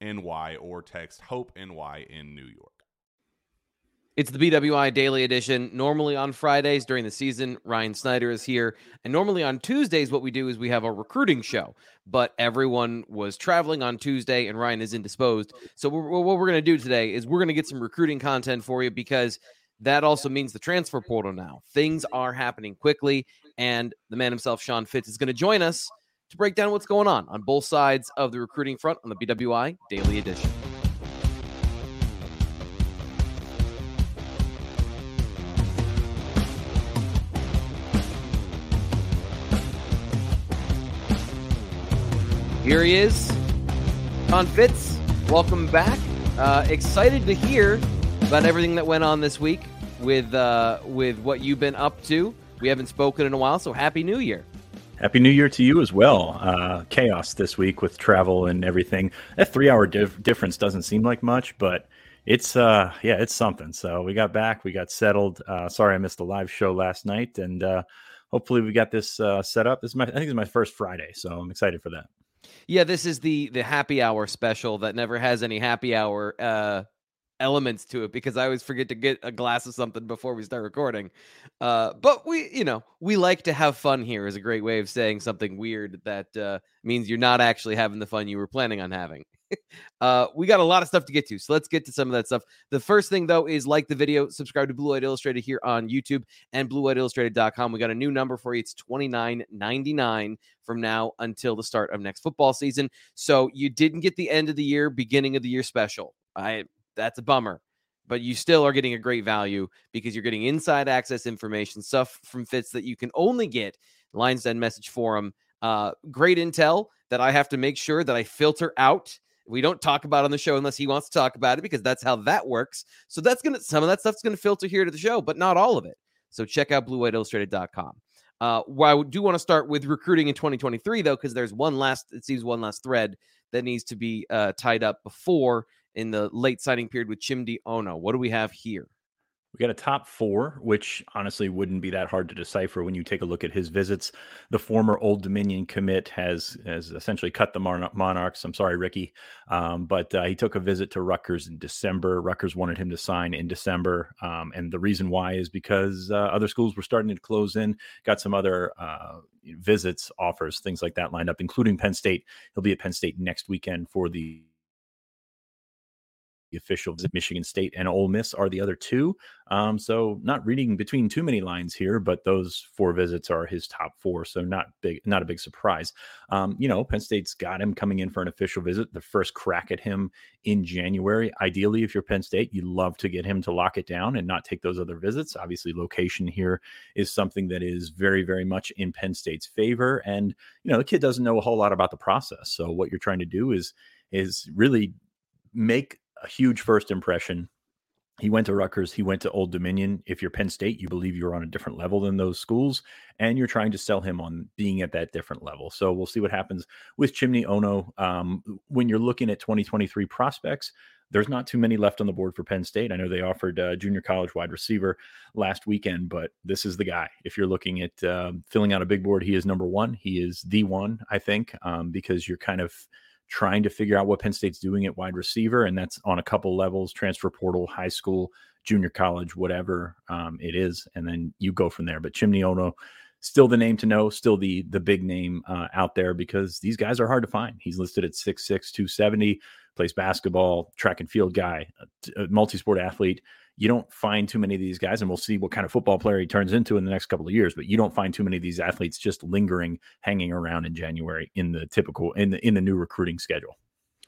NY or text Hope NY in New York. It's the BWI Daily Edition. Normally on Fridays during the season, Ryan Snyder is here. And normally on Tuesdays, what we do is we have a recruiting show. But everyone was traveling on Tuesday and Ryan is indisposed. So, we're, what we're going to do today is we're going to get some recruiting content for you because that also means the transfer portal now. Things are happening quickly. And the man himself, Sean Fitz, is going to join us to break down what's going on on both sides of the recruiting front on the BWI Daily Edition. Here he is, Sean Fitz. Welcome back. Uh, excited to hear about everything that went on this week with uh, with what you've been up to. We haven't spoken in a while, so happy New Year. Happy New Year to you as well. Uh, chaos this week with travel and everything. That three hour dif- difference doesn't seem like much, but it's uh yeah it's something. So we got back, we got settled. Uh, sorry I missed the live show last night, and uh, hopefully we got this uh, set up. This is my I think it's my first Friday, so I'm excited for that. Yeah, this is the the happy hour special that never has any happy hour uh elements to it because I always forget to get a glass of something before we start recording. Uh, but we, you know, we like to have fun here is a great way of saying something weird that uh, means you're not actually having the fun you were planning on having. uh, we got a lot of stuff to get to, so let's get to some of that stuff. The first thing though is like the video, subscribe to Blue White Illustrated here on YouTube and BlueWhiteIllustrated.com. We got a new number for you. It's twenty nine ninety nine from now until the start of next football season. So you didn't get the end of the year, beginning of the year special. I that's a bummer. But you still are getting a great value because you're getting inside access information, stuff from Fitz that you can only get Lions Den message forum. Uh, great intel that I have to make sure that I filter out. We don't talk about on the show unless he wants to talk about it because that's how that works. So that's gonna some of that stuff's gonna filter here to the show, but not all of it. So check out bluewhiteillustrated.com. Uh, well, I do want to start with recruiting in 2023 though, because there's one last it seems one last thread that needs to be uh, tied up before in the late signing period with Chimdy Onoh. What do we have here? We got a top four, which honestly wouldn't be that hard to decipher when you take a look at his visits. The former Old Dominion commit has has essentially cut the Monarchs. I'm sorry, Ricky, um, but uh, he took a visit to Rutgers in December. Rutgers wanted him to sign in December, um, and the reason why is because uh, other schools were starting to close in. Got some other uh, visits, offers, things like that lined up, including Penn State. He'll be at Penn State next weekend for the official visit. Michigan State and Ole Miss are the other two. Um, so not reading between too many lines here, but those four visits are his top four. So not big, not a big surprise. Um, you know, Penn State's got him coming in for an official visit, the first crack at him in January. Ideally, if you're Penn State, you'd love to get him to lock it down and not take those other visits. Obviously, location here is something that is very, very much in Penn State's favor. And, you know, the kid doesn't know a whole lot about the process. So what you're trying to do is is really make a huge first impression. He went to Rutgers. He went to Old Dominion. If you're Penn State, you believe you're on a different level than those schools, and you're trying to sell him on being at that different level. So we'll see what happens with Chimdy Onoh. Um, when you're looking at 2023 prospects, there's not too many left on the board for Penn State. I know they offered uh, junior college wide receiver last weekend, but this is the guy. If you're looking at uh, filling out a big board, he is number one. He is the one, I think, um, because you're kind of trying to figure out what Penn State's doing at wide receiver, and that's on a couple levels: transfer portal, high school, junior college, whatever um, it is, and then you go from there. But Chimdy Onoh, still the name to know, still the the big name uh, out there because these guys are hard to find. He's listed at 6'6", 270, plays basketball, track and field guy, a multi-sport athlete you don't find too many of these guys, and we'll see what kind of football player he turns into in the next couple of years. But you don't find too many of these athletes just lingering, hanging around in January in the typical in the in the new recruiting schedule.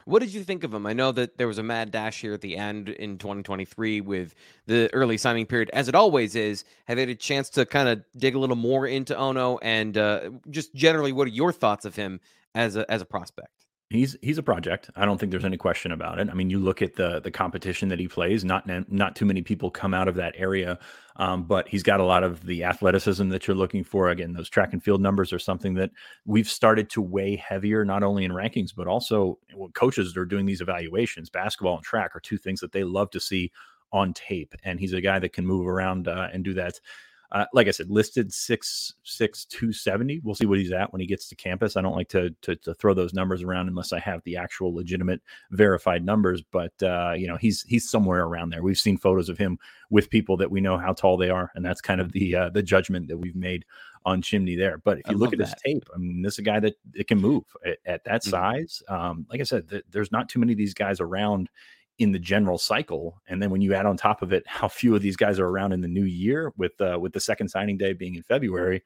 What did you think of him? I know that there was a mad dash here at the end in 2023 with the early signing period, as it always is. Have you had a chance to kind of dig a little more into Onoh and uh, just generally, what are your thoughts of him as a as a prospect? He's he's a project. I don't think there's any question about it. I mean, you look at the the competition that he plays. Not not too many people come out of that area, um, but he's got a lot of the athleticism that you're looking for. Again, those track and field numbers are something that we've started to weigh heavier, not only in rankings but also when coaches are doing these evaluations. Basketball and track are two things that they love to see on tape, and he's a guy that can move around uh, and do that. Uh, like I said, listed six six two seventy. We'll see what he's at when he gets to campus. I don't like to, to, to throw those numbers around unless I have the actual legitimate verified numbers. But uh, you know, he's he's somewhere around there. We've seen photos of him with people that we know how tall they are, and that's kind of the uh, the judgment that we've made on Chimdy there. But if you I look at that. his tape, I mean, this is a guy that it can move at, at that mm-hmm. size. Um, like I said, th- there's not too many of these guys around in the general cycle. And then when you add on top of it how few of these guys are around in the new year, with uh, with the second signing day being in February,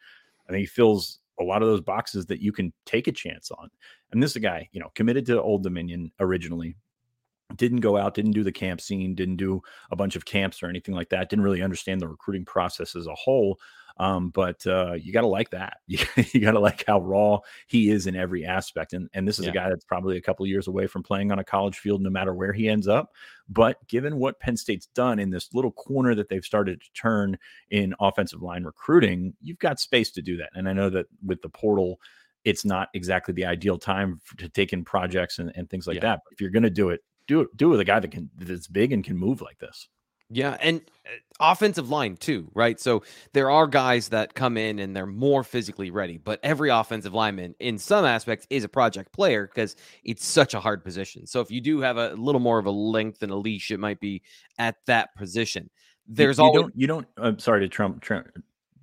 I think he fills a lot of those boxes that you can take a chance on. And this is a guy, you know, committed to Old Dominion originally, didn't go out, didn't do the camp scene, didn't do a bunch of camps or anything like that, didn't really understand the recruiting process as a whole. Um, but uh, you got to like that. You, you got to like how raw he is in every aspect. And and this is yeah. a guy that's probably a couple years away from playing on a college field, no matter where he ends up. But given what Penn State's done in this little corner that they've started to turn in offensive line recruiting, you've got space to do that. And I know that with the portal, it's not exactly the ideal time to take in projects and, and things like yeah. that. But if you're going to do it, do it do it with a guy that can that's big and can move like this. Yeah, and uh, offensive line too, right? So there are guys that come in and they're more physically ready, but every offensive lineman in some aspects is a project player because it's such a hard position. So if you do have a little more of a length and a leash, it might be at that position. There's you, you don't you don't I'm sorry to trump,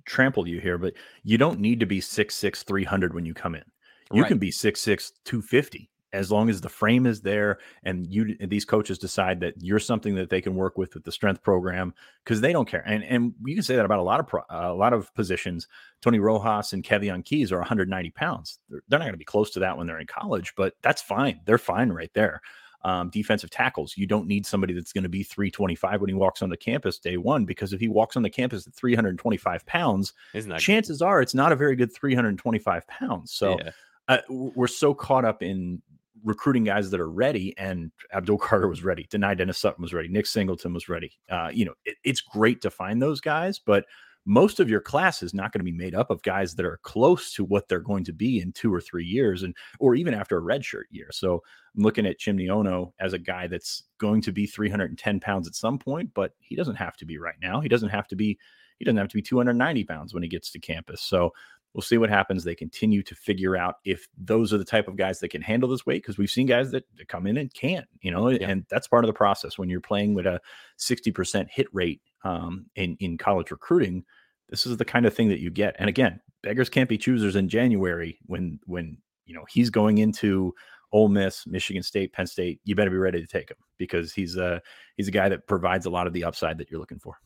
trample you here, but you don't need to be six six three hundred when you come in. You right. can be six six two fifty as long as the frame is there and you these coaches decide that you're something that they can work with with the strength program because they don't care. And and you can say that about a lot of pro, a lot of positions. Tony Rojas and Kaveion Keys are 190 pounds. They're, they're not going to be close to that when they're in college but that's fine. They're fine right there. Um, defensive tackles you don't need somebody that's going to be 325 when he walks on the campus day one because if he walks on the campus at 325 pounds chances good? are it's not a very good 325 pounds. So yeah. uh, we're so caught up in recruiting guys that are ready, and Abdul Carter was ready. Dani Dennis Sutton was ready. Nick Singleton was ready. Uh, you know, it, it's great to find those guys, but most of your class is not going to be made up of guys that are close to what they're going to be in two or three years, and or even after a redshirt year. So I'm looking at Chimdy Onoh as a guy that's going to be 310 pounds at some point, but he doesn't have to be right now. He doesn't have to be. He doesn't have to be 290 pounds when he gets to campus. So We'll see what happens. They continue to figure out if those are the type of guys that can handle this weight because we've seen guys that, come in and can't, you know, yeah. and that's part of the process when you're playing with a 60% hit rate um, in, in college recruiting. This is the kind of thing that you get. And again, beggars can't be choosers in January when when you know he's going into Ole Miss, Michigan State, Penn State. You better be ready to take him because he's a he's a guy that provides a lot of the upside that you're looking for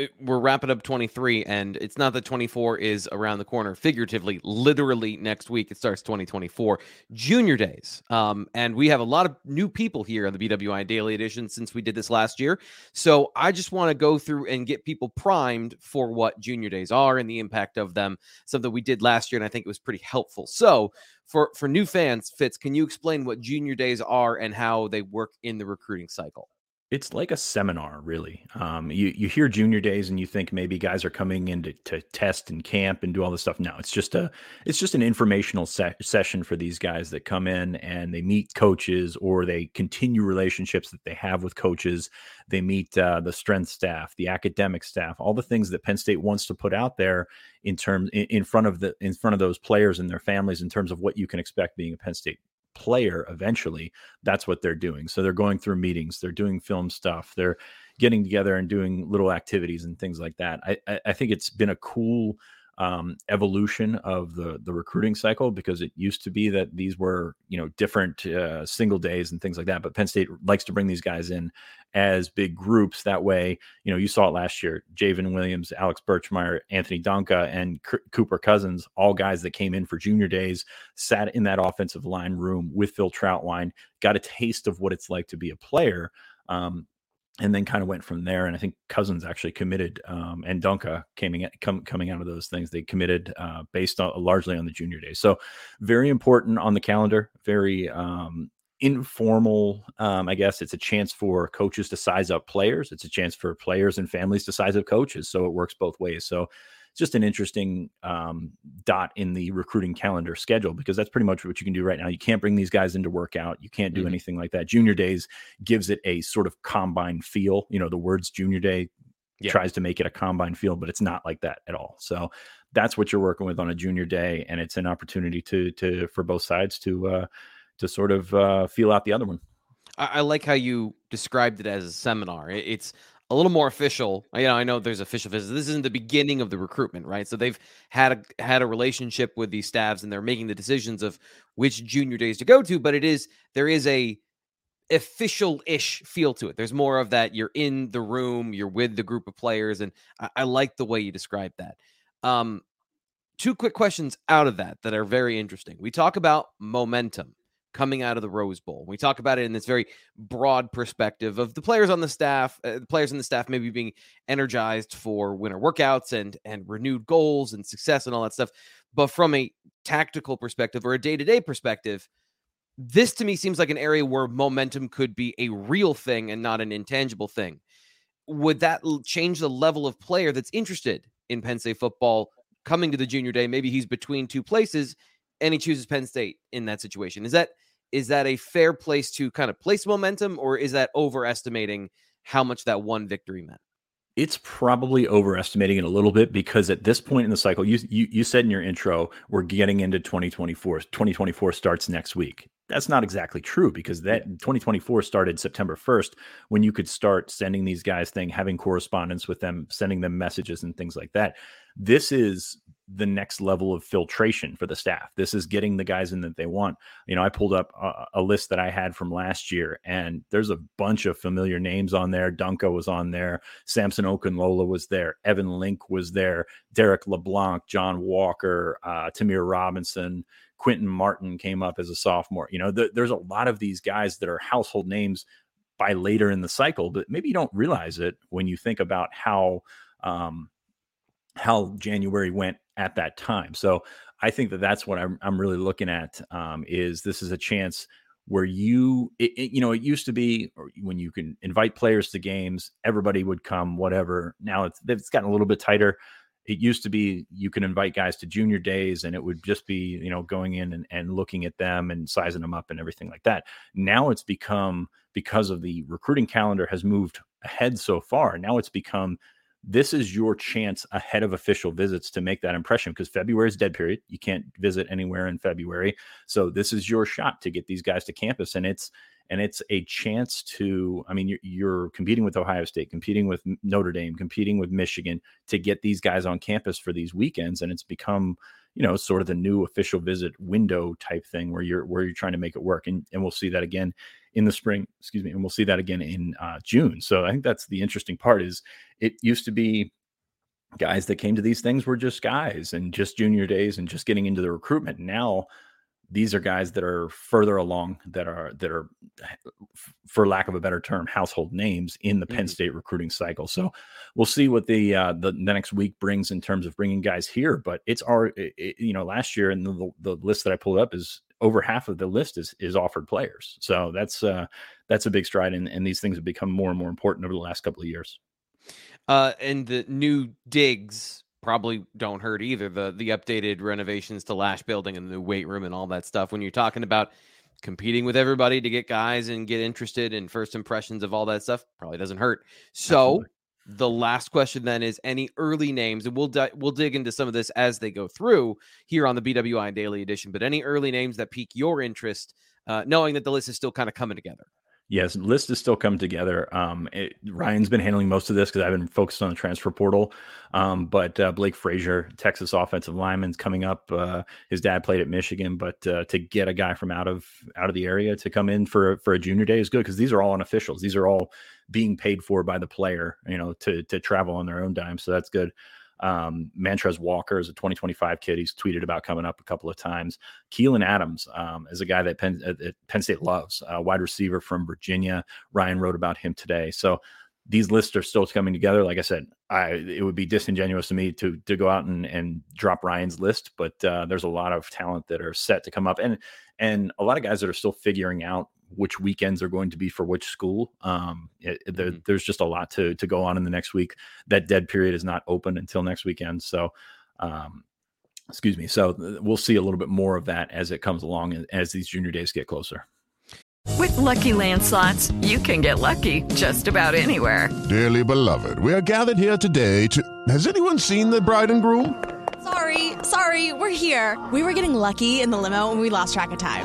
it, we're wrapping up 23 and it's not that 24 is around the corner. Figuratively literally next week it starts 2024 junior days um, and we have a lot of new people here on the bwi daily edition since we did this last year. So i just want to go through and get people primed for what junior days are and the impact of them something we did last year and i think it was pretty helpful. So for for new fans fitz can you explain what junior days are and how they work in the recruiting cycle it's like a seminar, really. Um, you you hear junior days and you think maybe guys are coming in to, to test and camp and do all this stuff. No, it's just a it's just an informational se- session for these guys that come in and they meet coaches or they continue relationships that they have with coaches. They meet uh, the strength staff, the academic staff, all the things that Penn State wants to put out there in terms in, in front of the in front of those players and their families in terms of what you can expect being a Penn State player eventually that's what they're doing. So they're going through meetings they're doing film stuff they're getting together and doing little activities and things like that. I i think it's been a cool um, evolution of the the recruiting cycle because it used to be that these were you know different uh, single days and things like that. But Penn State likes to bring these guys in as big groups. That way, you know, you saw it last year: Javen Williams, Alex Birchmeier, Anthony Donkoh, and C- Cooper Cousins, all guys that came in for junior days, sat in that offensive line room with Phil Trautwein, got a taste of what it's like to be a player. Um, and then kind of went from there. And I think Cousins actually committed, um, and Donkoh coming coming out of those things, they committed uh, based on largely on the junior day. So very important on the calendar. Very um, informal. Um, I guess it's a chance for coaches to size up players. It's a chance for players and families to size up coaches. So it works both ways. So just an interesting um, dot in the recruiting calendar schedule because that's pretty much what you can do right now. You can't bring these guys into workout. You can't do mm-hmm. anything like that. Junior days gives it a sort of combine feel. You know, the words junior day yeah. tries to make it a combine feel, but it's not like that at all. So that's what you're working with on a junior day, and it's an opportunity to to for both sides to uh, to sort of uh, feel out the other one. I, I like how you described it as a seminar. It's a little more official. You know, I know there's official visits. This isn't the beginning of the recruitment, right? So they've had a had a relationship with these staffs, and they're making the decisions of which junior days to go to. But it is there is a official-ish feel to it. There's more of that. You're in the room, you're with the group of players, and I, I like the way you describe that. Um, two quick questions out of that that are very interesting. We talk about momentum coming out of the Rose Bowl. We talk about it in this very broad perspective of the players on the staff, uh, the players in the staff maybe being energized for winter workouts and and renewed goals and success and all that stuff. But from a tactical perspective or a day-to-day perspective, this to me seems like an area where momentum could be a real thing and not an intangible thing. Would that change the level of player that's interested in Penn State football coming to the junior day? Maybe he's between two places and he chooses Penn State in that situation. Is that is that a fair place to kind of place momentum, or is that overestimating how much that one victory meant? It's probably overestimating it a little bit because at this point in the cycle, you, you you said in your intro, we're getting into 2024. 2024 starts next week. That's not exactly true because that 2024 started September 1st when you could start sending these guys thing, having correspondence with them, sending them messages and things like that. This is the next level of filtration for the staff. This is getting the guys in that they want. You know, I pulled up a, a, list that I had from last year, and there's a bunch of familiar names on there. Donkoh was on there, Samson Okunlola was there, Evan Link was there, Derek LeBlanc, John Walker, uh, Tamir Robinson, Quinton Martin came up as a sophomore. You know, th- there's a lot of these guys that are household names by later in the cycle, but maybe you don't realize it when you think about how. Um, how January went at that time. So I think that that's what I'm, I'm really looking at um, is this is a chance where you it, it, you know it used to be when you can invite players to games everybody would come whatever. Now it's it's gotten a little bit tighter. It used to be you can invite guys to junior days and it would just be you know going in and, and looking at them and sizing them up and everything like that. Now it's become because of the recruiting calendar has moved ahead so far now it's become this is your chance ahead of official visits to make that impression because February is dead period. You can't visit anywhere in February. So this is your shot to get these guys to campus and it's and it's a chance to I mean you're, you're competing with Ohio State, competing with Notre Dame, competing with Michigan to get these guys on campus for these weekends and it's become you know sort of the new official visit window type thing where you're where you're trying to make it work and and we'll see that again in the spring excuse me and we'll see that again in uh, june. So i think that's the interesting part is it used to be guys that came to these things were just guys and just junior days and just getting into the recruitment. Now these are guys that are further along that are that are for lack of a better term household names in the penn Mhm. state recruiting cycle. So we'll see what the uh the, the next week brings in terms of bringing guys here but it's our you know last year and the, the list that i pulled up is over half of the list is is offered players. So that's uh that's a big stride and, and these things have become more and more important over the last couple of years. Uh, and the new digs probably don't hurt either. The the updated renovations to Lasch Building and the new weight room and all that stuff. When you're talking about competing with everybody to get guys and get interested in first impressions of all that stuff, probably doesn't hurt. So Absolutely. the last question then is any early names, and we'll di- we'll dig into some of this as they go through here on the BWI Daily Edition. But any early names that pique your interest, uh, knowing that the list is still kind of coming together. Yes, list is still coming together. Um, it, Ryan's been handling most of this because I've been focused on the transfer portal. Um, but uh, Blake Frazier, Texas offensive lineman's coming up. Uh, his dad played at Michigan, but uh, to get a guy from out of out of the area to come in for for a junior day is good because these are all unofficials. These are all being paid for by the player, you know, to to travel on their own dime. So that's good. Um, Walker is a 2025 kid. He's tweeted about coming up a couple of times. Keelan Adams um, is a guy that Penn, uh, Penn State loves, uh, wide receiver from Virginia. Ryan wrote about him today. So these lists are still coming together. Like I said, I it would be disingenuous to me to to go out and and drop Ryan's list, but uh, there's a lot of talent that are set to come up, and and a lot of guys that are still figuring out which weekends are going to be for which school. Um, it, it- there, Mhm. there's just a lot to to go on in the next week. That dead period is not open until next weekend, so. Um, excuse me. So uh, we'll see a little bit more of that as it comes along and as these junior days get closer. With Lucky Land slots, you can get lucky just about anywhere. Dearly beloved, we are gathered here today to. Has anyone seen the bride and groom? Sorry, sorry, we're here. We were getting lucky in the limo and we lost track of time.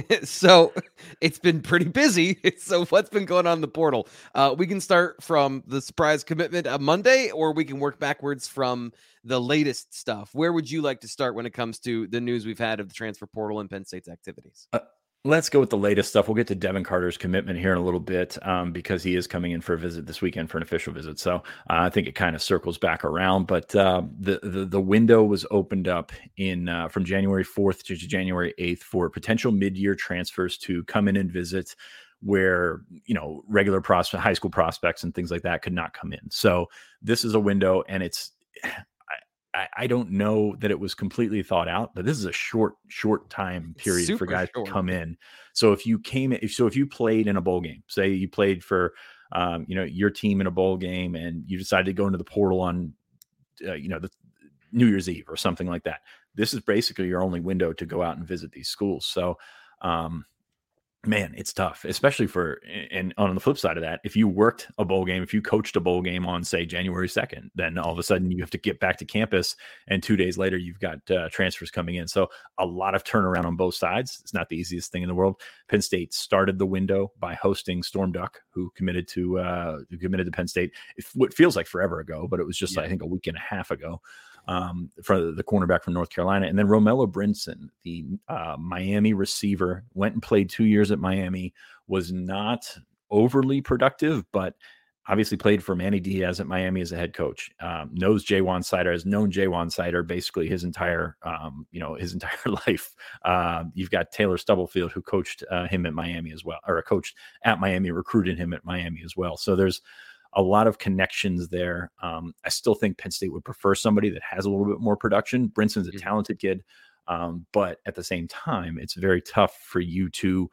so it's been pretty busy. So what's been going on in the portal? Uh, we can start from the surprise commitment on Monday, or we can work backwards from the latest stuff. Where would you like to start when it comes to the news we've had of the transfer portal and Penn State's activities? Let's go with the latest stuff. We'll get to Devin Carter's commitment here in a little bit um, because he is coming in for a visit this weekend for an official visit. So uh, I think it kind of circles back around. But uh, the, the the window was opened up in uh, from January 4th to January 8th for potential mid year transfers to come in and visit where you know regular prospect high school prospects and things like that could not come in so this is a window and it's I, I don't know that it was completely thought out, but this is a short, short time period for guys short. to come in. So if you came, if so, if you played in a bowl game, say you played for, um, you know, your team in a bowl game, and you decided to go into the portal on, uh, you know, the New Year's Eve or something like that. This is basically your only window to go out and visit these schools. So, um, man, it's tough, especially for and on the flip side of that, if you worked a bowl game, if you coached a bowl game on say January 2nd, then all of a sudden you have to get back to campus and 2 days later you've got uh, transfers coming in. So a lot of turnaround on both sides. It's not the easiest thing in the world. Penn State started the window by hosting Storm Duck, who committed to uh who committed to Penn State. It, what feels like forever ago, but it was just Yeah. I think a week and a half ago um, for the cornerback from North Carolina. And then Romello Brinson, the uh, Miami receiver, went and played two years at Miami, was not overly productive, but obviously played for Manny Diaz at Miami as a head coach. Um, knows Ja'Juan Seider, has known Ja'Juan Seider basically his entire, um, you know, his entire life. Um, you've got Taylor Stubblefield who coached uh, him at Miami as well, or coached at Miami, recruited him at Miami as well. So there's a lot of connections there. Um, I still think Penn State would prefer somebody that has a little bit more production. Brinson's a Mhm. talented kid, um, but at the same time, it's very tough for you to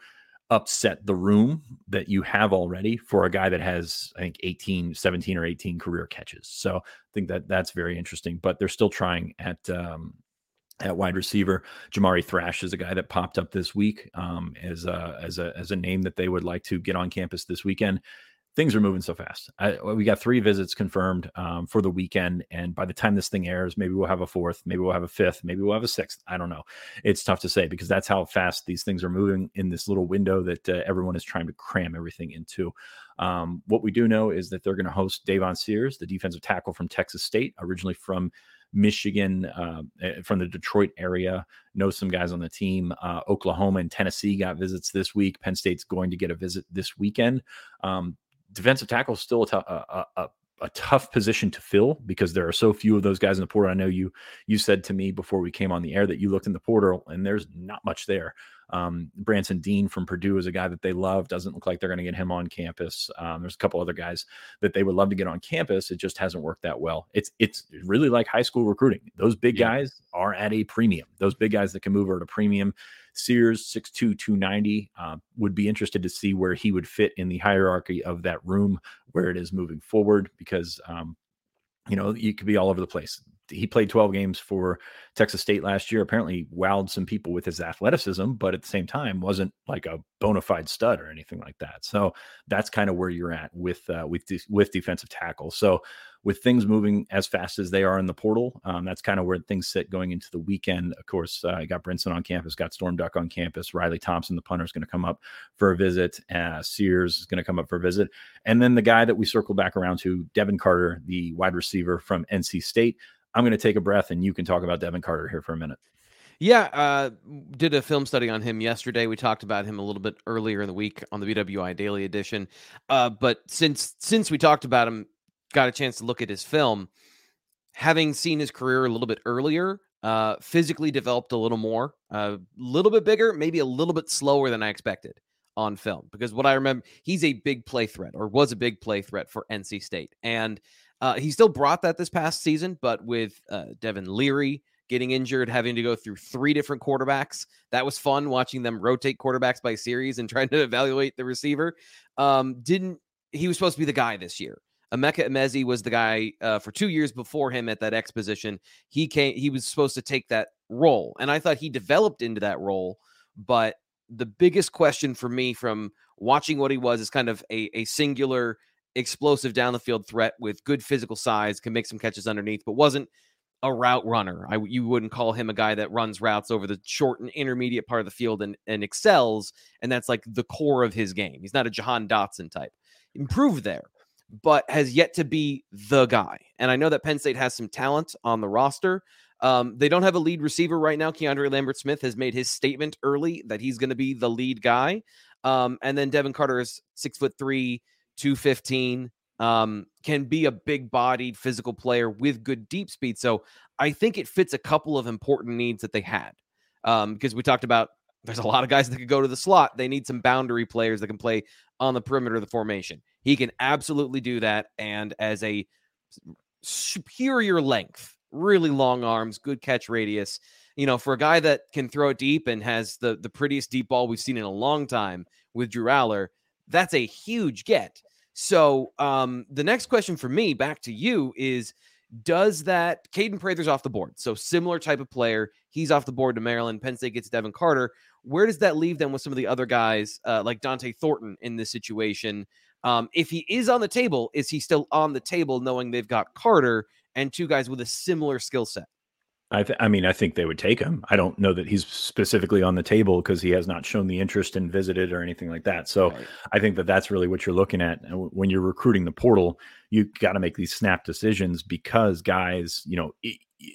upset the room that you have already for a guy that has i think 18 17 or 18 career catches so i think that that's very interesting but they're still trying at um at wide receiver Jamari Thrash is a guy that popped up this week um as a as a as a name that they would like to get on campus this weekend things are moving so fast. I, we got three visits confirmed um, for the weekend, and by the time this thing airs, maybe we'll have a fourth, maybe we'll have a fifth, maybe we'll have a sixth. I don't know. It's tough to say because that's how fast these things are moving in this little window that uh, everyone is trying to cram everything into. Um, what we do know is that they're going to host Davon Sears, the defensive tackle from Texas State, originally from Michigan, uh, from the Detroit area. Know some guys on the team. Uh, Oklahoma and Tennessee got visits this week. Penn State's going to get a visit this weekend. Um, defensive tackle is still a, t- a, a, a tough position to fill because there are so few of those guys in the portal. I know you you said to me before we came on the air that you looked in the portal and there's not much there. Um, Branson Deen from Purdue is a guy that they love. Doesn't look like they're going to get him on campus. Um, there's a couple other guys that they would love to get on campus. It just hasn't worked that well. It's it's really like high school recruiting. Those big yeah. guys are at a premium. Those big guys that can move are at a premium. Sears 6'2, 290 uh, would be interested to see where he would fit in the hierarchy of that room where it is moving forward because um, you know, you could be all over the place he played 12 games for Texas State last year. Apparently, wowed some people with his athleticism, but at the same time, wasn't like a bona fide stud or anything like that. So that's kind of where you're at with uh, with de- with defensive tackle. So with things moving as fast as they are in the portal, um, that's kind of where things sit going into the weekend. Of course, uh, got Brinson on campus, got Storm Duck on campus. Riley Thompson, the punter, is going to come up for a visit. Uh, Sears is going to come up for a visit, and then the guy that we circle back around to, Devin Carter, the wide receiver from NC State. I'm going to take a breath and you can talk about Devin Carter here for a minute. Yeah, uh, did a film study on him yesterday. We talked about him a little bit earlier in the week on the BWI Daily Edition. Uh, but since since we talked about him, got a chance to look at his film. Having seen his career a little bit earlier, uh, physically developed a little more, a little bit bigger, maybe a little bit slower than I expected on film. Because what I remember, he's a big play threat or was a big play threat for NC State, and uh, he still brought that this past season, but with uh, Devin Leary getting injured, having to go through three different quarterbacks, that was fun watching them rotate quarterbacks by series and trying to evaluate the receiver. Um, didn't he was supposed to be the guy this year? Emeka Emezie was the guy uh, for two years before him at that X position. He came, he was supposed to take that role, and I thought he developed into that role. But the biggest question for me from watching what he was is kind of a, a singular explosive down the field threat with good physical size, can make some catches underneath, but wasn't a route runner. I you wouldn't call him a guy that runs routes over the short and intermediate part of the field and, and excels, and that's like the core of his game. He's not a Jahan Dotson type. Improved there, but has yet to be the guy. And I know that Penn State has some talent on the roster. Um, they don't have a lead receiver right now. Keandre Lambert Smith has made his statement early that he's going to be the lead guy. Um, and then Devin Carter is six foot three, 215, um, can be a big bodied physical player with good deep speed. So I think it fits a couple of important needs that they had. Um, because we talked about there's a lot of guys that could go to the slot. They need some boundary players that can play on the perimeter of the formation. He can absolutely do that. And as a superior length, really long arms, good catch radius. You know, for a guy that can throw it deep and has the the prettiest deep ball we've seen in a long time with Drew Allar, that's a huge get. So um, the next question for me, back to you, is does that Kaden Prather's off the board? So similar type of player. He's off the board to Maryland. Penn State gets Devin Carter. Where does that leave them with some of the other guys uh, like Dante Thornton in this situation? Um, if he is on the table, is he still on the table knowing they've got Carter and two guys with a similar skill set? I, th- I mean, I think they would take him. I don't know that he's specifically on the table because he has not shown the interest and visited or anything like that. So right. I think that that's really what you're looking at when you're recruiting the portal. You got to make these snap decisions because guys, you know,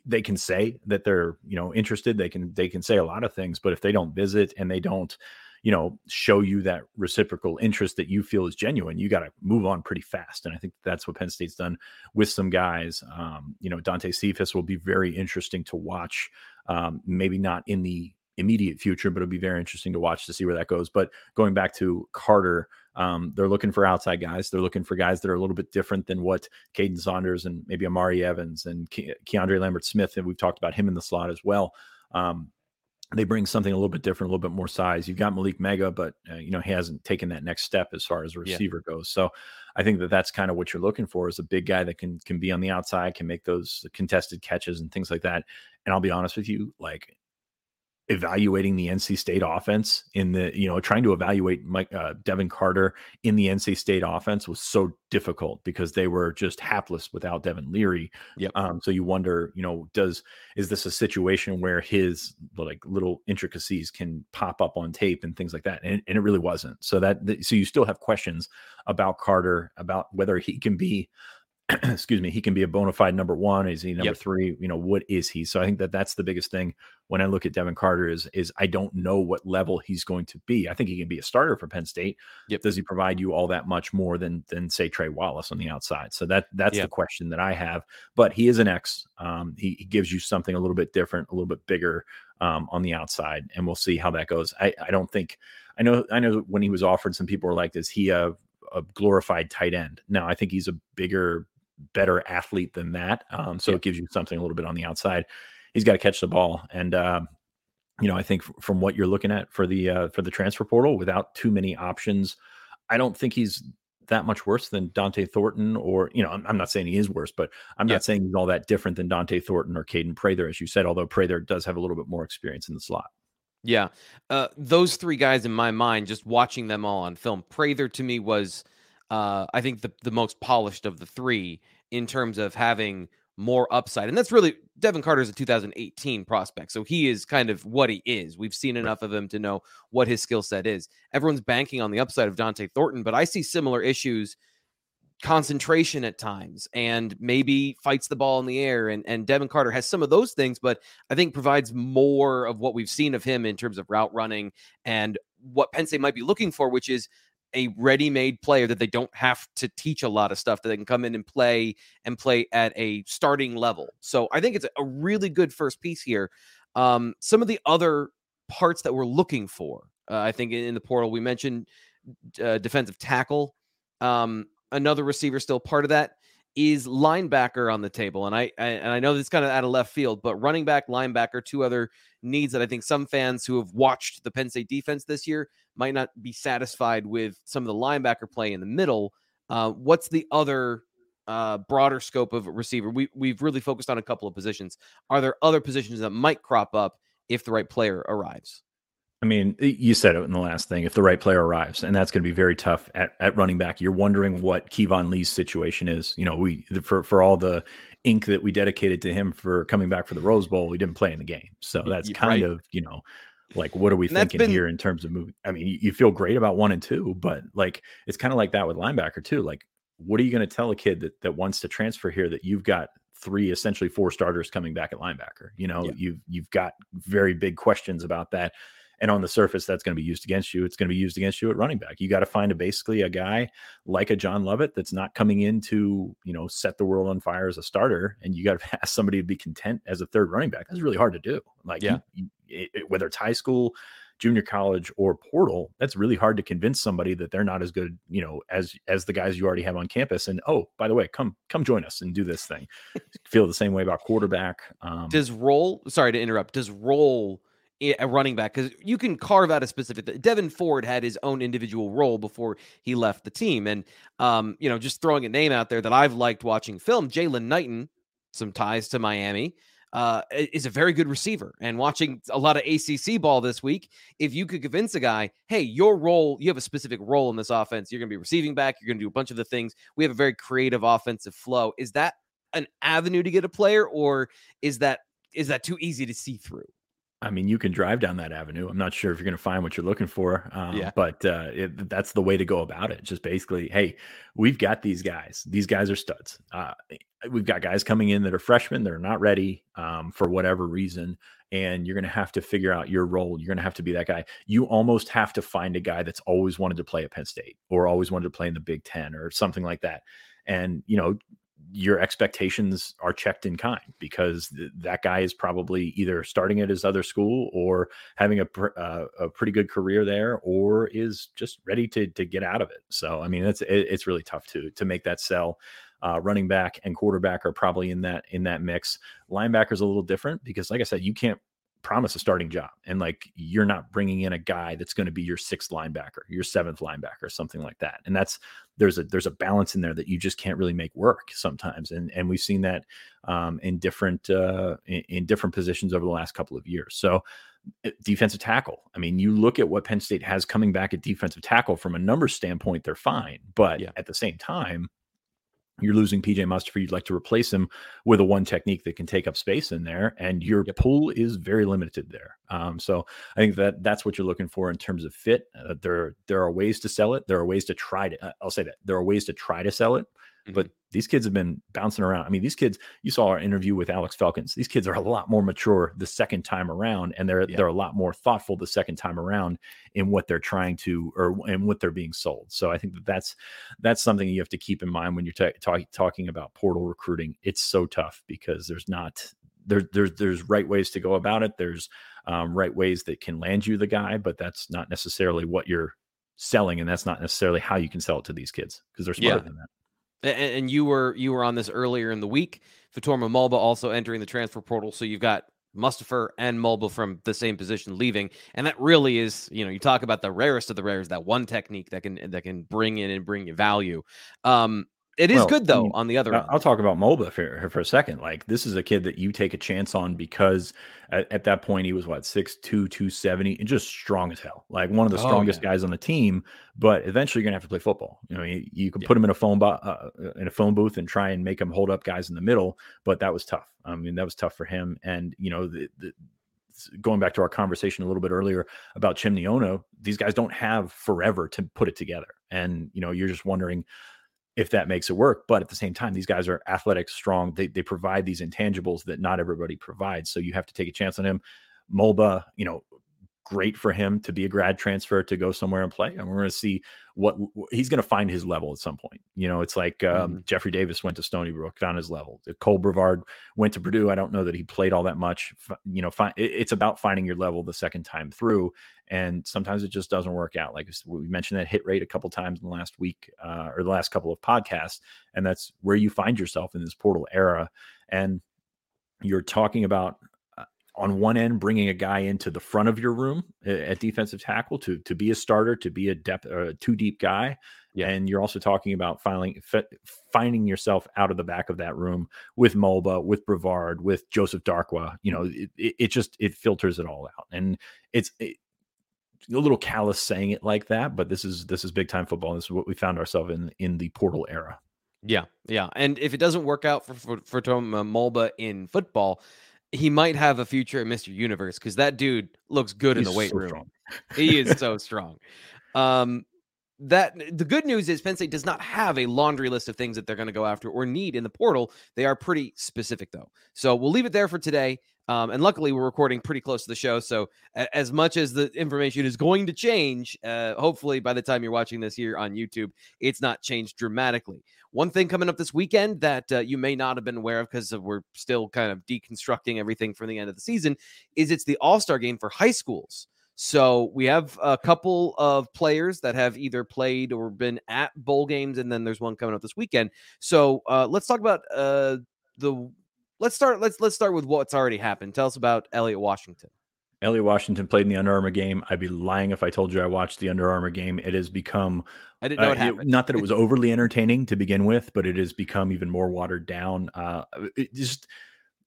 they can say that they're you know interested. They can they can say a lot of things, but if they don't visit and they don't you know show you that reciprocal interest that you feel is genuine you got to move on pretty fast and i think that's what penn state's done with some guys um, you know Dante Cephas will be very interesting to watch um, maybe not in the immediate future but it'll be very interesting to watch to see where that goes but going back to carter um, they're looking for outside guys. They're looking for guys that are a little bit different than what Kaden Saunders and maybe Omari Evans and Ke- Keandre Lambert Smith, and we've talked about him in the slot as well. Um, they bring something a little bit different, a little bit more size. You've got Malick Meiga, but uh, you know he hasn't taken that next step as far as a receiver yeah. goes. So I think that that's kind of what you're looking for is a big guy that can can be on the outside, can make those contested catches and things like that. And I'll be honest with you, like evaluating the NC State offense in the you know trying to evaluate Mike uh, Devin Carter in the NC State offense was so difficult because they were just hapless without Devin Leary. Yep. Um, so you wonder, you know, does is this a situation where his like little intricacies can pop up on tape and things like that? And, and it really wasn't. So that so you still have questions about Carter about whether he can be excuse me, he can be a bona fide number one. Is he number Yep. three? You know, what is he? So I think that that's the biggest thing when I look at Devin Carter is is I don't know what level he's going to be. I think he can be a starter for Penn State. Yep. Does he provide you all that much more than than say Trey Wallace on the outside? So that that's Yeah. the question that I have. But he is an X. Um, he, he gives you something a little bit different, a little bit bigger um, on the outside, and we'll see how that goes. I I don't think I know I know when he was offered, some people were like, "Is he a a glorified tight end?" Now I think he's a bigger better athlete than that. Um, so Yeah. it gives you something a little bit on the outside. He's got to catch the ball, and um, you know, I think from what you're looking at for the uh, for the transfer portal, without too many options, I don't think he's that much worse than Dante Thornton, or you know, I'm, I'm not saying he is worse, but I'm Yeah. not saying he's all that different than Dante Thornton or Kaden Prather, as you said. Although Prather does have a little bit more experience in the slot. Yeah. Uh, those three guys in my mind, just watching them all on film, Prather to me was, uh, I think, the, the most polished of the three in terms of having more upside. And that's really Devin Carter's a 2018 prospect. So he is kind of what he is. We've seen enough of him to know what his skill set is. Everyone's banking on the upside of Dante Thornton, but I see similar issues concentration at times and maybe fights the ball in the air and and Devin Carter has some of those things but I think provides more of what we've seen of him in terms of route running and what Penn State might be looking for which is a ready-made player that they don't have to teach a lot of stuff that they can come in and play and play at a starting level. So I think it's a really good first piece here. Um, some of the other parts that we're looking for, uh, I think in the portal, we mentioned uh, defensive tackle. Um, another receiver still part of that is linebacker on the table, and I, I and I know this kind of out of left field, but running back, linebacker, two other needs that I think some fans who have watched the Penn State defense this year might not be satisfied with some of the linebacker play in the middle. Uh, what's the other uh, broader scope of receiver? We we've really focused on a couple of positions. Are there other positions that might crop up if the right player arrives? I mean, you said it in the last thing. If the right player arrives, and that's going to be very tough at, at running back, you're wondering what Keyvone Lee's situation is. You know, we for for all the ink that we dedicated to him for coming back for the Rose Bowl, we didn't play in the game. So that's y- kind right. of you know, like what are we And thinking been- here in terms of moving? I mean, you, you feel great about one and two, but like it's kind of like that with linebacker too. Like, what are you going to tell a kid that that wants to transfer here that you've got three essentially four starters coming back at linebacker? You know, Yeah. you've you've got very big questions about that. And on the surface, that's going to be used against you. It's going to be used against you at running back. You got to find a basically a guy like a John Lovett that's not coming in to, you know, set the world on fire as a starter. And you got to ask somebody to be content as a third running back. That's really hard to do. Like, Yeah. you- you- it- whether it's high school, junior college, or portal, that's really hard to convince somebody that they're not as good, you know, as as the guys you already have on campus. And oh, by the way, come come join us and do this thing. Feel the same way about quarterback. Um, Does roll? Sorry to interrupt. Does roll i- a running back because you can carve out a specific. Devyn Ford had his own individual role before he left the team, and um, you know, just throwing a name out there that I've liked watching film. Jalen Knighton, some ties to Miami. Uh, is a very good receiver and watching a lot of ACC ball this week. If you could convince a guy, hey, your role, you have a specific role in this offense. You're going to be receiving back. You're going to do a bunch of the things. We have a very creative offensive flow. Is that an avenue to get a player, or is that is that too easy to see through? I mean, you can drive down that avenue. I'm not sure if you're going to find what you're looking for, um, Yeah. but uh, it, that's the way to go about it. Just basically, hey, we've got these guys. These guys are studs. Uh, we've got guys coming in that are freshmen. They're not ready um, for whatever reason, and you're going to have to figure out your role. You're going to have to be that guy. You almost have to find a guy that's always wanted to play at Penn State or always wanted to play in the Big Ten or something like that. And you know, your expectations are checked in kind because th- that guy is probably either starting at his other school or having a pr- uh, a pretty good career there or is just ready to to get out of it. So I mean it's it, it's really tough to to make that sell. Uh, running back and quarterback are probably in that in that mix. Linebacker's a little different because like I said, you can't promise a starting job and like you're not bringing in a guy that's going to be your sixth linebacker your seventh linebacker something like that and that's there's a there's a balance in there that you just can't really make work sometimes and and we've seen that um, in different uh, in, in different positions over the last couple of years so eh, defensive tackle. I mean, you look at what Penn State has coming back at defensive tackle from a number standpoint, they're fine. But Yeah. at the same time, you're losing PJ Mustipher. You'd like to replace him with a one technique that can take up space in there, and your pool is very limited there. Um, so I think that that's what you're looking for in terms of fit. Uh, there there are ways to sell it. There are ways to try to. Uh, I'll say that there are ways to try to sell it, but these kids have been bouncing around. I mean, these kids. You saw our interview with Alex Felkins. These kids are a lot more mature the second time around, and they're they're a lot more thoughtful the second time around in what they're trying to or and what they're being sold. So I think that that's that's something you have to keep in mind when you're ta- talk, talking about portal recruiting. It's so tough because there's not there, there's there's right ways to go about it. There's um, right ways that can land you the guy, but that's not necessarily what you're selling, and that's not necessarily how you can sell it to these kids because they're smarter Yeah. than that. And, and you were you were on this earlier in the week. Fatorma Mulbah also entering the transfer portal, so you've got Mustafer and Mulbah from the same position leaving, and that really is you know you talk about the rarest of the rares that one technique that can that can bring in and bring you value. Um, it is Well, good I though mean, on the other I- end. I'll talk about Mulbah for, for a second. Like this is a kid that you take a chance on because at, at that point he was what 6'2", 270 and just strong as hell. Like one of the Oh, strongest yeah. guys on the team. But eventually you're gonna have to play football. You know, you, you can put him in a phone bo- uh, in a phone booth and try and make him hold up guys in the middle. But that was tough. I mean, that was tough for him. And you know, the, the, going back to our conversation a little bit earlier about Chimdy Onoh, these guys don't have forever to put it together. And you know, you're just wondering if that makes it work. But at the same time, these guys are athletic, strong. They they provide these intangibles that not everybody provides. So you have to take a chance on him. Mulbah, you know, great for him to be a grad transfer to go somewhere and play. And we're going to see what he's going to find his level at some point. You know, it's like um, Jeffrey Davis went to Stony Brook, found his level. Cole Brevard went to Purdue. I don't know that he played all that much. You know, fi- it's about finding your level the second time through. And sometimes it just doesn't work out. Like we mentioned that hit rate a couple times in the last week uh, or the last couple of podcasts. And that's where you find yourself in this portal era. And you're talking about uh, on one end bringing a guy into the front of your room at defensive tackle to to be a starter to be a depth a two deep guy Yeah. and you're also talking about finding fi- finding yourself out of the back of that room with Mulbah with Brevard with Joseph Darkwa you know it, it, it just it filters it all out and it's it, a little callous saying it like that but this is this is big time football this is what we found ourselves in in the portal era Yeah, yeah. And if it doesn't work out for for, for Tom uh, Mulbah in football, he might have a future at Mr. Universe because that dude looks good in the weight so room. he is so strong. Um, that the good news is Penn State does not have a laundry list of things that they're going to go after or need in the portal. They are pretty specific though. So we'll leave it there for today. Um, and luckily, we're recording pretty close to the show. So, a- as much as the information is going to change, uh, hopefully by the time you're watching this here on YouTube, it's not changed dramatically. One thing coming up this weekend that uh, you may not have been aware of because we're still kind of deconstructing everything from the end of the season is it's the All Star game for high schools. So we have a couple of players that have either played or been at bowl games, and then there's one coming up this weekend. So uh, let's talk about uh, the. Let's start. Let's let's start with what's already happened. Tell us about Elliot Washington. Elliot Washington played in the Under Armour game. I'd be lying if I told you I watched the Under Armour game. It has become I didn't know uh, it happened. not that it was overly entertaining to begin with, but it has become even more watered down. Uh, it just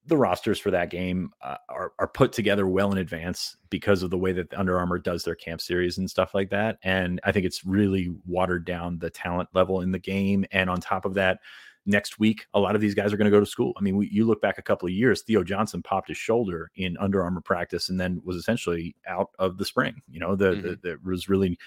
the rosters for that game uh, are are put together well in advance because of the way that Under Armour does their camp series and stuff like that. And I think it's really watered down the talent level in the game. And on top of that, next week a lot of these guys are going to go to school. I mean, we, you look back a couple of years, Theo Johnson popped his shoulder in Under Armour practice and then was essentially out of the spring. You know, the, the mm-hmm. there was really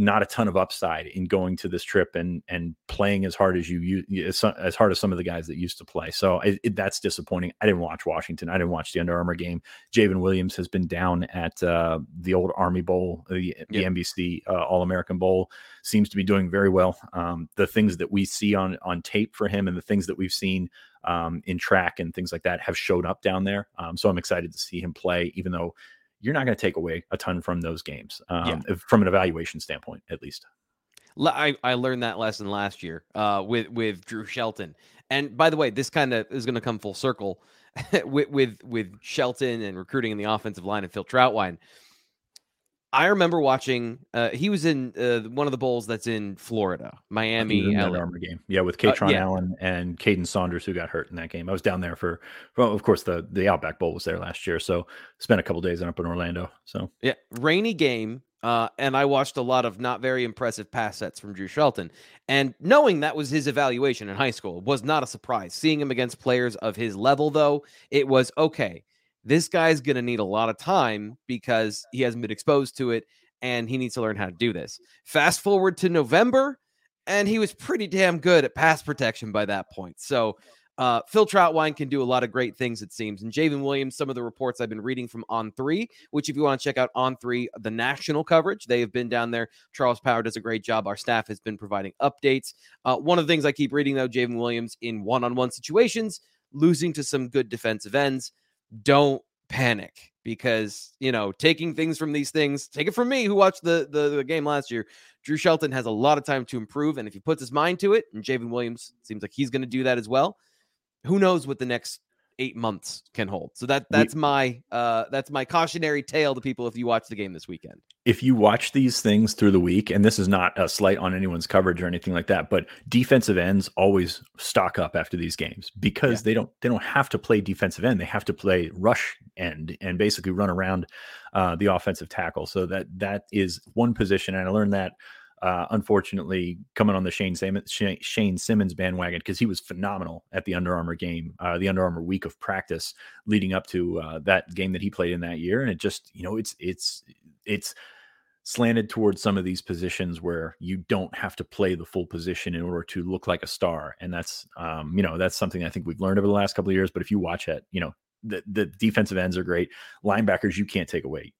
not a ton of upside in going to this trip and and playing as hard as you, as, as hard as some of the guys that used to play. So it, it, that's disappointing. I didn't watch Washington. I didn't watch the Under Armour game. J'ven Williams has been down at uh, the old Army Bowl, the, the NBC uh, All American Bowl. Seems to be doing very well. Um, the things that we see on on tape for him and the things that we've seen um, in track and things like that have showed up down there. Um, so I'm excited to see him play, even though you're not going to take away a ton from those games um, if- from an evaluation standpoint, at least. I, I learned that lesson last year uh, with with Drew Shelton. And by the way, this kind of is going to come full circle with, with with Shelton and recruiting in the offensive line and Phil Trautwein. I remember watching. Uh, he was in uh, one of the bowls that's in Florida, Miami. in that Armour game, yeah, with Uh, Kaytron yeah. Allen and Kaden Saunders, who got hurt in that game. I was down there for, well, of course, the the Outback Bowl was there last year, so spent a couple days up in Orlando. So Yeah, rainy game. Uh, and I watched a lot of not very impressive pass sets from Drew Shelton. And knowing that was his evaluation in high school was not a surprise. Seeing him against players of his level, though, it was okay. This guy's going to need a lot of time because he hasn't been exposed to it and he needs to learn how to do this. Fast forward to November, and he was pretty damn good at pass protection by that point. So, uh, Phil Trautwein can do a lot of great things, it seems. And J'ven Williams, some of the reports I've been reading from On Three, which if you want to check out On Three, the national coverage, they have been down there. Charles Power does a great job. Our staff has been providing updates. Uh, one of the things I keep reading though, J'ven Williams in one-on-one situations, losing to some good defensive ends. Don't panic because you know taking things from these things. Take it from me, who watched the the, the game last year. Drew Shelton has a lot of time to improve, and if he puts his mind to it, and J'ven Williams seems like he's going to do that as well who knows what the next eight months can hold. So that that's my uh that's my cautionary tale to people if you watch the game this weekend. if you watch these things through the week, and this is not a slight on anyone's coverage or anything like that, but defensive ends always stock up after these games because they don't they don't have to play defensive end; they have to play rush end and basically run around uh, the offensive tackle. So that that is one position, and I learned that. Uh, unfortunately, coming on the Shane Simmons, Shane, Shane Simmons bandwagon because he was phenomenal at the Under Armour game, uh, the Under Armour week of practice leading up to uh, that game that he played in that year, and it just you know it's it's it's slanted towards some of these positions where you don't have to play the full position in order to look like a star. And that's um, you know that's something i think we've learned over the last couple of years. But if you watch it you know the, the defensive ends are great. Linebackers you can't take away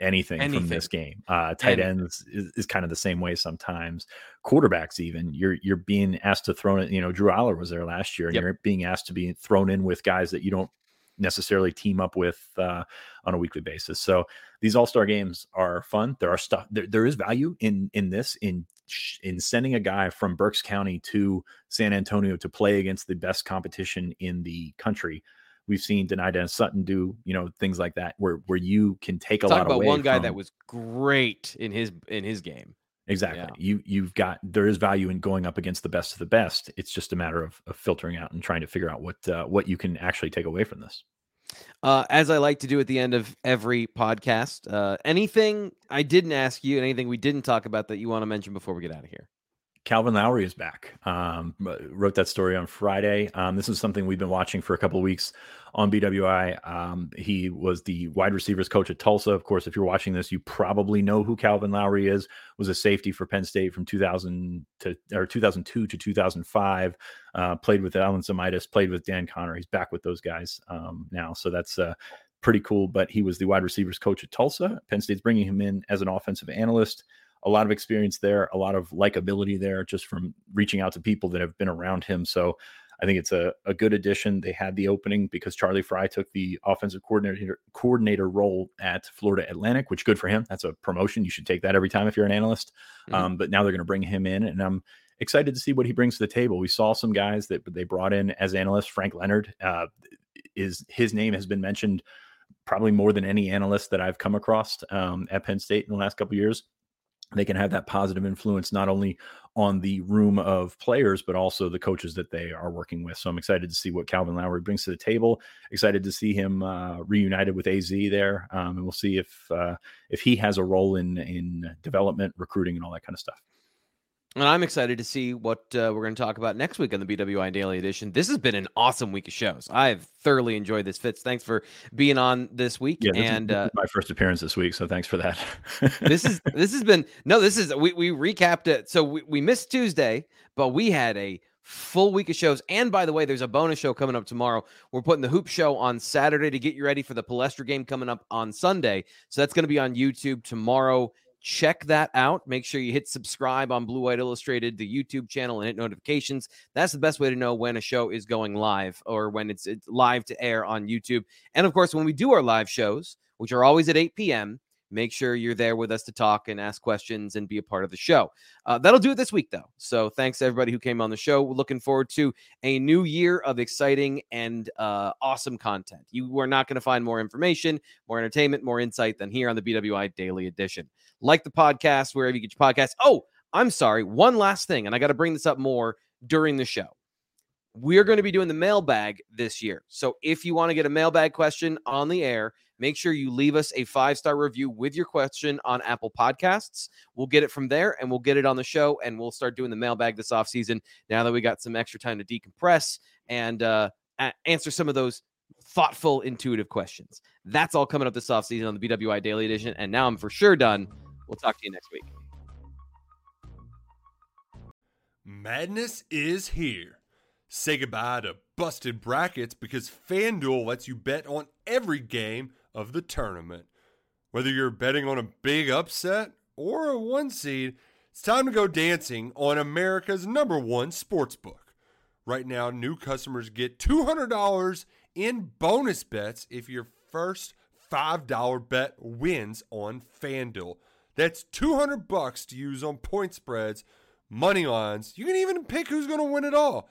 anything, from this game. Uh tight Anything. ends is, is kind of the same way sometimes. Quarterbacks even you're you're being asked to throw it you know Drew Allar was there last year and Yep. you're being asked to be thrown in with guys that you don't necessarily team up with uh, on a weekly basis. So these all-star games are fun. There are stuff there, there is value in in this in in sending a guy from berks county to san antonio to play against the best competition in the country we've seen Dennis Sutton do, you know, things like that, where where you can take a Talk lot about away one guy from- that was great in his in his game. Exactly. Yeah. You you've got there is value in going up against the best of the best. It's just a matter of, of filtering out and trying to figure out what uh, what you can actually take away from this. Uh, as I like to do at the end of every podcast, uh, anything I didn't ask you, and anything we didn't talk about that you want to mention before we get out of here. Calvin Lowry is back. Um, wrote that story on Friday. Um, this is something we've been watching for a couple of weeks on BWI. Um, he was the wide receivers coach at Tulsa. Of course, if you're watching this, you probably know who Calvin Lowry is. Was a safety for Penn State from 2000 to or 2002 to 2005. Uh, played with Alan Zemaitis. Played with Dan Connor. He's back with those guys um, now. So that's uh, pretty cool. But he was the wide receivers coach at Tulsa. Penn State's bringing him in as an offensive analyst a lot of experience there, a lot of likability there just from reaching out to people that have been around him. So I think it's a, a good addition. They had the opening because Charlie Frye took the offensive coordinator coordinator role at Florida Atlantic, which good for him. That's a promotion. You should take that every time if you're an analyst. Mhm. Um, but now they're going to bring him in, and I'm excited to see what he brings to the table. We saw some guys that they brought in as analysts. Frank Leonard uh, is his name has been mentioned probably more than any analyst that I've come across um, at Penn State in the last couple of years they can have that positive influence not only on the room of players but also the coaches that they are working with. So i'm excited to see what calvin lowry brings to the table. Excited to see him uh, reunited with az there um, and we'll see if uh, if he has a role in in development recruiting and all that kind of stuff And I'm excited to see what uh, we're going to talk about next week on the BWI Daily Edition. This has been an awesome week of shows. I've thoroughly enjoyed this. Fitz, thanks for being on this week. yeah this, is- and this uh, is my first appearance this week so thanks for that this is this has been no this is we, we recapped it so we, we missed tuesday but we had a full week of shows and by the way there's a bonus show coming up tomorrow we're putting the hoop show on saturday to get you ready for the palestra game coming up on sunday so that's going to be on youtube tomorrow check that out. Make sure you hit subscribe on blue white illustrated the youtube channel and hit notifications. That's the best way to know when a show is going live or when it's, it's live to air on youtube. And of course when we do our live shows which are always at 8 p.m make sure you're there with us to talk and ask questions and be a part of the show. Uh, that'll do it this week, though. So thanks to everybody who came on the show. We're looking forward to a new year of exciting and uh, awesome content. You are not going to find more information, more entertainment, more insight than here on the BWI Daily Edition. Like the podcast, wherever you get your podcast. Oh, I'm sorry. One last thing, and I got to bring this up more during the show. We're going to be doing the mailbag this year. So if you want to get a mailbag question on the air, make sure you leave us a five star review with your question on Apple Podcasts. We'll get it from there and we'll get it on the show and we'll start doing the mailbag this off season. now that we got some extra time to decompress and uh, answer some of those thoughtful, intuitive questions. That's all coming up this off season on the BWI Daily Edition. And now I'm for sure done. We'll talk to you next week. Madness is here. Say goodbye to busted brackets because FanDuel lets you bet on every game of the tournament. Whether you're betting on a big upset or a one seed, it's time to go dancing on America's number one sportsbook. Right now, new customers get $200 in bonus bets if your first $5 bet wins on FanDuel. That's 200 bucks to use on point spreads, money lines. You can even pick who's going to win it all.